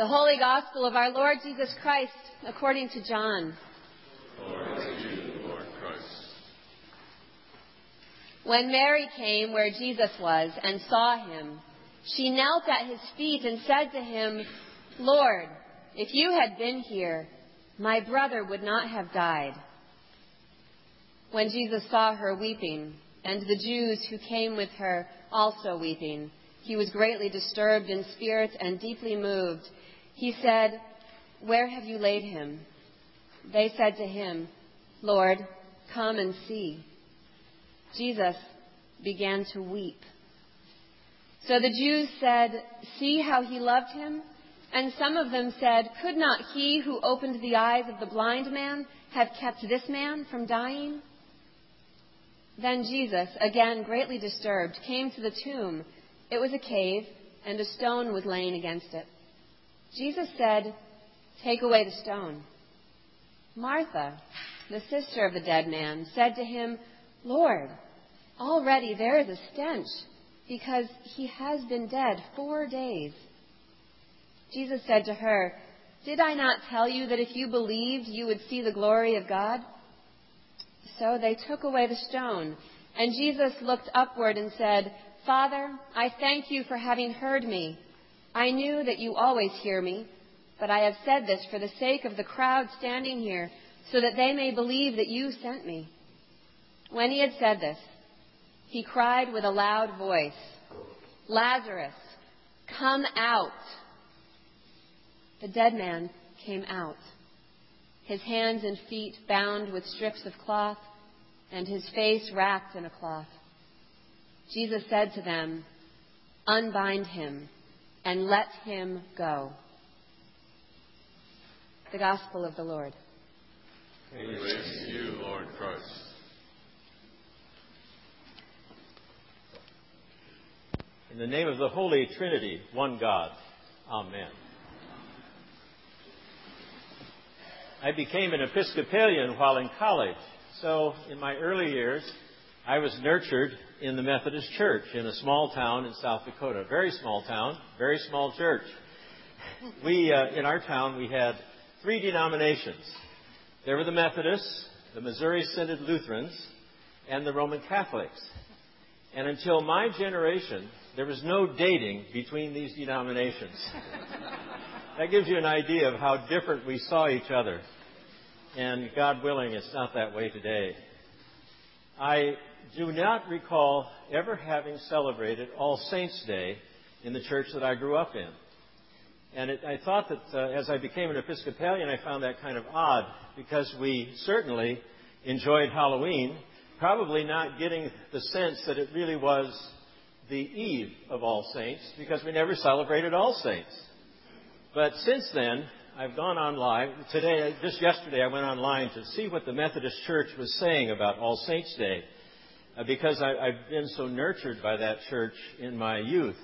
The Holy Gospel of our Lord Jesus Christ according to John. To you. When Mary came where Jesus was and saw him, she knelt at his feet and said to him, Lord, if you had been here, my brother would not have died. When Jesus saw her weeping, and the Jews who came with her also weeping, he was greatly disturbed in spirit and deeply moved. He said, Where have you laid him? They said to him, Lord, come and see. Jesus began to weep. So the Jews said, See how he loved him? And some of them said, Could not he who opened the eyes of the blind man have kept this man from dying? Then Jesus, again greatly disturbed, came to the tomb. It was a cave, and a stone was laying against it. Jesus said, Take away the stone. Martha, the sister of the dead man, said to him, Lord, already there is a stench, because he has been dead four days. Jesus said to her, Did I not tell you that if you believed, you would see the glory of God? So they took away the stone, and Jesus looked upward and said, Father, I thank you for having heard me. I knew that you always hear me, but I have said this for the sake of the crowd standing here, so that they may believe that you sent me. When he had said this, he cried with a loud voice, Lazarus, come out. The dead man came out, his hands and feet bound with strips of cloth, and his face wrapped in a cloth. Jesus said to them, Unbind him and let him go. The Gospel of the Lord. Praise to you, Lord Christ. In the name of the Holy Trinity, one God. Amen. I became an Episcopalian while in college. So, in my early years, I was nurtured in the Methodist Church in a small town in South Dakota. Very small town, very small church. We, uh, in our town, we had three denominations. There were the Methodists, the Missouri Synod Lutherans, and the Roman Catholics. And until my generation, there was no dating between these denominations. that gives you an idea of how different we saw each other. And God willing, it's not that way today. I do not recall ever having celebrated All Saints' Day in the church that I grew up in. And it, I thought that uh, as I became an Episcopalian, I found that kind of odd because we certainly enjoyed Halloween, probably not getting the sense that it really was the eve of All Saints because we never celebrated All Saints. But since then, I've gone online. Today, just yesterday, I went online to see what the Methodist Church was saying about All Saints' Day. Uh, because I, I've been so nurtured by that church in my youth,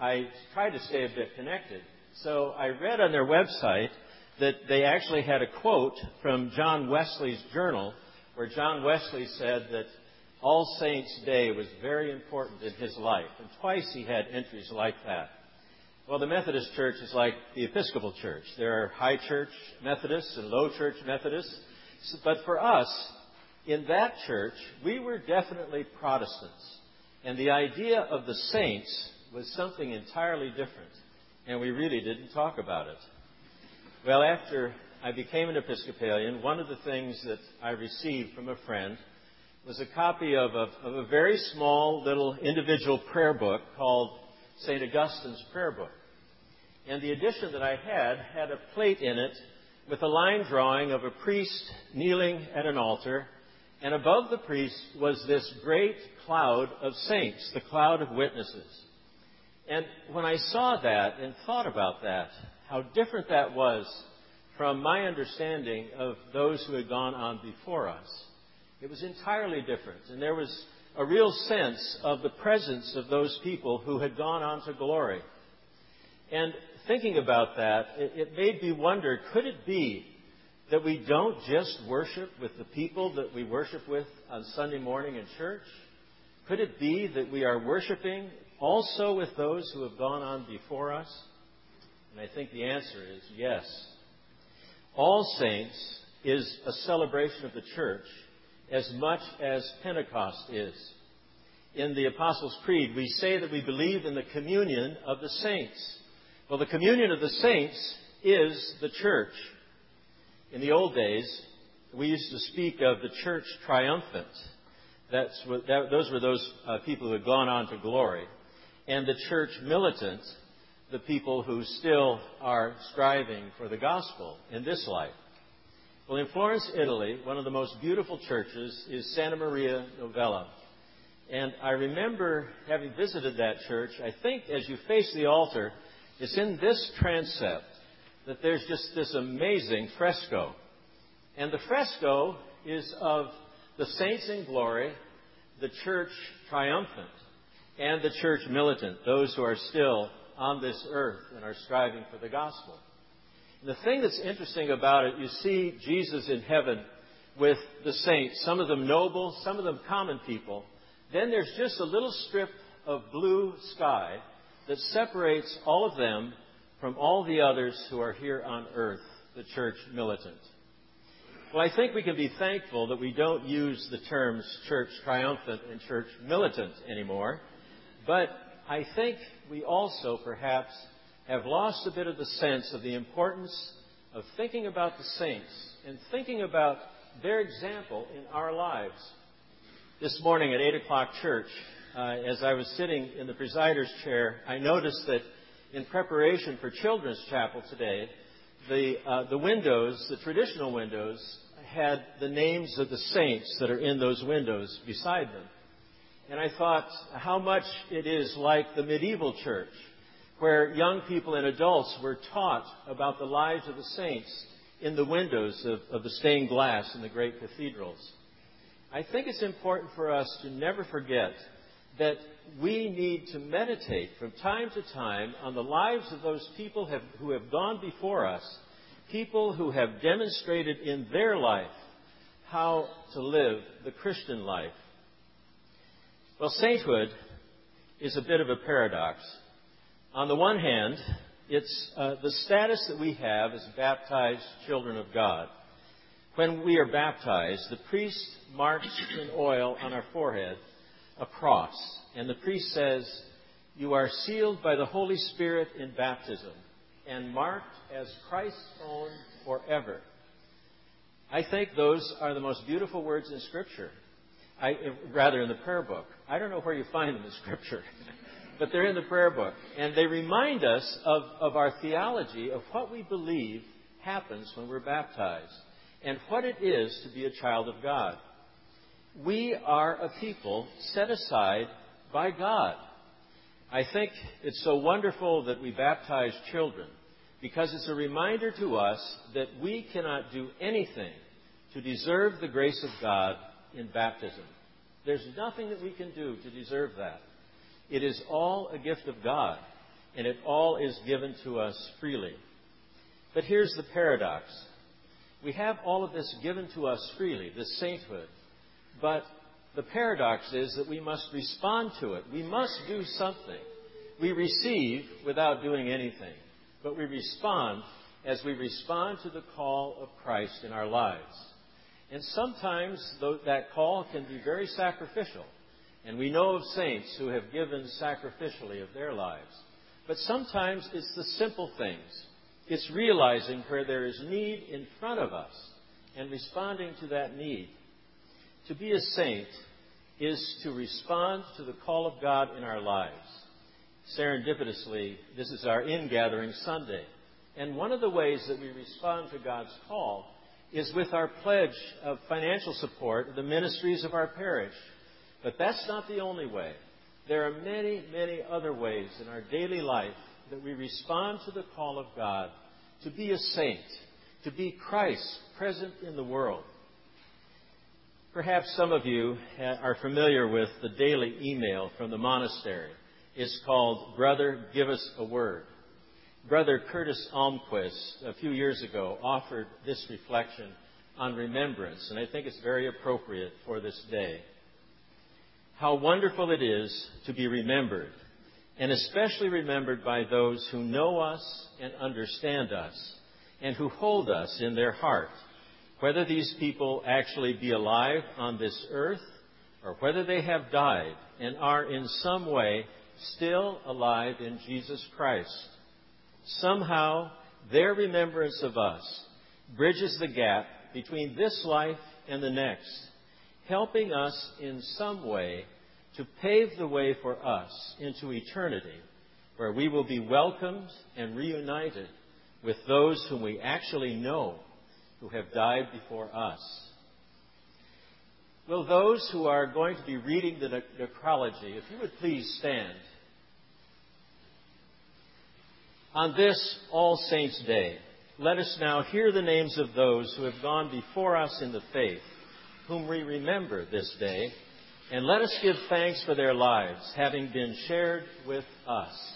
I try to stay a bit connected. So I read on their website that they actually had a quote from John Wesley's journal where John Wesley said that All Saints' Day was very important in his life. And twice he had entries like that. Well, the Methodist Church is like the Episcopal Church. There are high church Methodists and low church Methodists. But for us, in that church, we were definitely Protestants. And the idea of the saints was something entirely different. And we really didn't talk about it. Well, after I became an Episcopalian, one of the things that I received from a friend was a copy of a, of a very small little individual prayer book called St. Augustine's Prayer Book. And the edition that I had had a plate in it with a line drawing of a priest kneeling at an altar and above the priests was this great cloud of saints, the cloud of witnesses. And when I saw that and thought about that, how different that was from my understanding of those who had gone on before us, it was entirely different. And there was a real sense of the presence of those people who had gone on to glory. And thinking about that, it, made me wonder could it be that we don't just worship with the people that we worship with on Sunday morning in church? Could it be that we are worshiping also with those who have gone on before us? And I think the answer is yes. All Saints is a celebration of the church as much as Pentecost is. In the Apostles' Creed, we say that we believe in the communion of the saints. Well, the communion of the saints is the church. In the old days, we used to speak of the church triumphant. That's what, that, those were those uh, people who had gone on to glory. And the church militant, the people who still are striving for the gospel in this life. Well, in Florence, Italy, one of the most beautiful churches is Santa Maria Novella. And I remember having visited that church. I think as you face the altar, it's in this transept that there's just this amazing fresco. And the fresco is of the saints in glory, the church triumphant, and the church militant, those who are still on this earth and are striving for the gospel. And The thing that's interesting about it, you see Jesus in heaven with the saints, some of them noble, some of them common people. Then there's just a little strip of blue sky that separates all of them from all the others who are here on earth, the church militant. Well, I think we can be thankful that we don't use the terms church triumphant and church militant anymore. But I think we also perhaps have lost a bit of the sense of the importance of thinking about the saints and thinking about their example in our lives. This morning at 8 o'clock church, uh, as I was sitting in the presider's chair, I noticed that in preparation for Children's Chapel today, the, uh, the windows, the traditional windows, had the names of the saints that are in those windows beside them. And I thought how much it is like the medieval church where young people and adults were taught about the lives of the saints in the windows of, of the stained glass in the great cathedrals. I think it's important for us to never forget that we need to meditate from time to time on the lives of those people have, who have gone before us, people who have demonstrated in their life how to live the Christian life. Well, sainthood is a bit of a paradox. On the one hand, it's uh, the status that we have as baptized children of God. When we are baptized, the priest marks in oil on our forehead a cross, and the priest says, You are sealed by the Holy Spirit in baptism and marked as Christ's own forever. I think those are the most beautiful words in Scripture. I, rather, in the prayer book. I don't know where you find them in Scripture. but they're in the prayer book. And they remind us of, of our theology of what we believe happens when we're baptized and what it is to be a child of God. We are a people set aside by God. I think it's so wonderful that we baptize children because it's a reminder to us that we cannot do anything to deserve the grace of God in baptism. There's nothing that we can do to deserve that. It is all a gift of God, and it all is given to us freely. But here's the paradox we have all of this given to us freely, this sainthood, but the paradox is that we must respond to it. We must do something. We receive without doing anything, but we respond as we respond to the call of Christ in our lives. And sometimes that call can be very sacrificial. And we know of saints who have given sacrificially of their lives. But sometimes it's the simple things. It's realizing where there is need in front of us and responding to that need. To be a saint is to respond to the call of God in our lives. Serendipitously, this is our ingathering Sunday. And one of the ways that we respond to God's call is with our pledge of financial support of the ministries of our parish. But that's not the only way. There are many, many other ways in our daily life that we respond to the call of God to be a saint, to be Christ present in the world. Perhaps some of you are familiar with the daily email from the monastery. It's called Brother, Give Us a Word. Brother Curtis Almquist, a few years ago, offered this reflection on remembrance, and I think it's very appropriate for this day. How wonderful it is to be remembered, and especially remembered by those who know us and understand us, and who hold us in their heart, whether these people actually be alive on this earth or whether they have died and are in some way still alive in Jesus Christ. Somehow, their remembrance of us bridges the gap between this life and the next, helping us in some way to pave the way for us into eternity, where we will be welcomed and reunited with those whom we actually know who have died before us. Will those who are going to be reading the necrology, if you would please stand. On this All Saints' Day, let us now hear the names of those who have gone before us in the faith, whom we remember this day, and let us give thanks for their lives, having been shared with us.